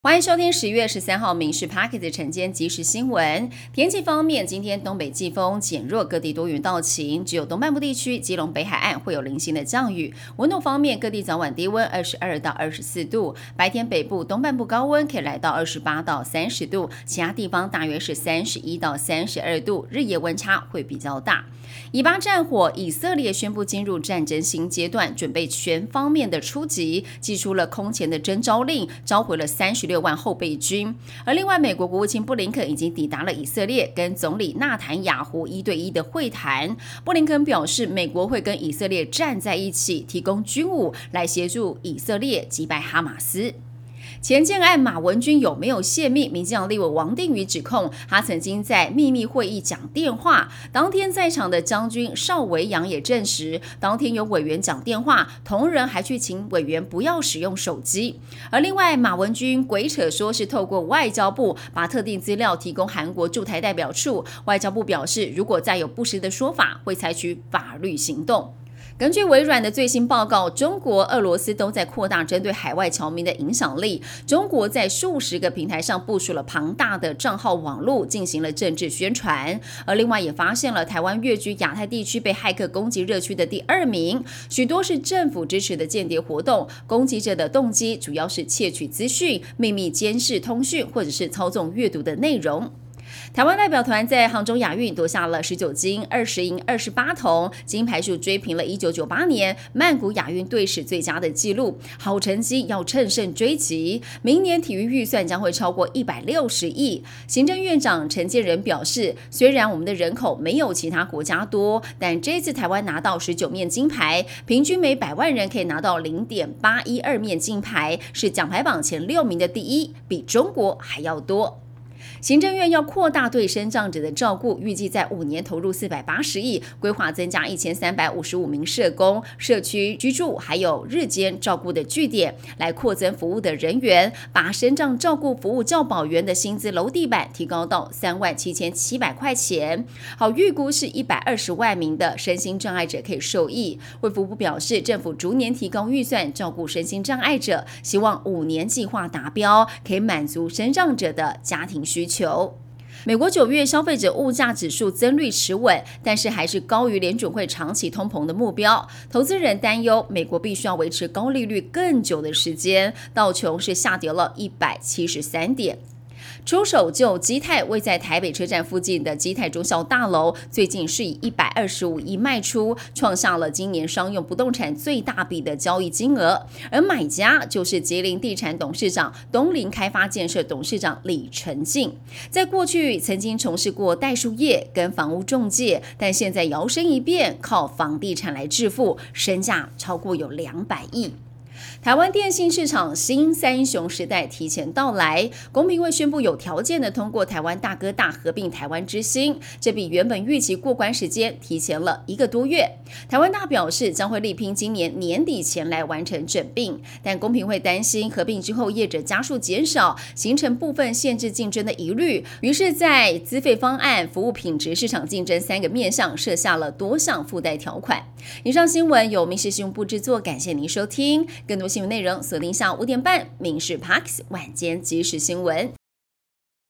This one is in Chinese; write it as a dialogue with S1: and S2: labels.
S1: 欢迎收听十月十三号《民事 Pocket》晨间即时新闻。天气方面，今天东北季风减弱，各地多云到晴，只有东半部地区、基隆北海岸会有零星的降雨。温度方面，各地早晚低温二十二到二十四度，白天北部、东半部高温可以来到二十八到三十度，其他地方大约是三十一到三十二度，日夜温差会比较大。以巴战火，以色列宣布进入战争新阶段，准备全方面的出击，寄出了空前的征召令，召回了三十六万后备军。而另外，美国国务卿布林肯已经抵达了以色列，跟总理纳坦雅胡一对一的会谈。布林肯表示，美国会跟以色列站在一起，提供军武来协助以色列击败哈马斯。前建案马文君有没有泄密？民进党立委王定宇指控他曾经在秘密会议讲电话。当天在场的将军邵维阳也证实，当天有委员讲电话，同仁还去请委员不要使用手机。而另外，马文君鬼扯说是透过外交部把特定资料提供韩国驻台代表处，外交部表示，如果再有不实的说法，会采取法律行动。根据微软的最新报告，中国、俄罗斯都在扩大针对海外侨民的影响力。中国在数十个平台上部署了庞大的账号网络，进行了政治宣传。而另外也发现了台湾跃居亚太地区被骇客攻击热区的第二名，许多是政府支持的间谍活动。攻击者的动机主要是窃取资讯、秘密监视通讯，或者是操纵阅读的内容。台湾代表团在杭州亚运夺下了十九金、二十银、二十八铜，金牌数追平了一九九八年曼谷亚运队史最佳的纪录。好成绩要乘胜追击，明年体育预算将会超过一百六十亿。行政院长陈建仁表示，虽然我们的人口没有其他国家多，但这次台湾拿到十九面金牌，平均每百万人可以拿到零点八一二面金牌，是奖牌榜前六名的第一，比中国还要多。行政院要扩大对身障者的照顾，预计在五年投入四百八十亿，规划增加一千三百五十五名社工、社区居住还有日间照顾的据点，来扩增服务的人员，把身障照顾服务教保员的薪资楼地板提高到三万七千七百块钱。好，预估是一百二十万名的身心障碍者可以受益。卫福部表示，政府逐年提高预算照顾身心障碍者，希望五年计划达标，可以满足身障者的家庭需。求。美国九月消费者物价指数增率持稳，但是还是高于联准会长期通膨的目标。投资人担忧美国必须要维持高利率更久的时间。道琼是下跌了一百七十三点。出手救基泰，位在台北车站附近的基泰中校大楼，最近是以一百二十五亿卖出，创下了今年商用不动产最大笔的交易金额。而买家就是吉林地产董事长、东林开发建设董事长李成进，在过去曾经从事过代数业跟房屋中介，但现在摇身一变，靠房地产来致富，身价超过有两百亿。台湾电信市场新三雄时代提前到来，公平会宣布有条件的通过台湾大哥大合并台湾之星，这比原本预期过关时间提前了一个多月。台湾大表示将会力拼今年年底前来完成整并，但公平会担心合并之后业者加速减少，形成部分限制竞争的疑虑，于是，在资费方案、服务品质、市场竞争三个面向设下了多项附带条款。以上新闻由民事新闻部制作，感谢您收听。更多新闻内容，锁定下午五点半《民事 Parks 晚间即时新闻》。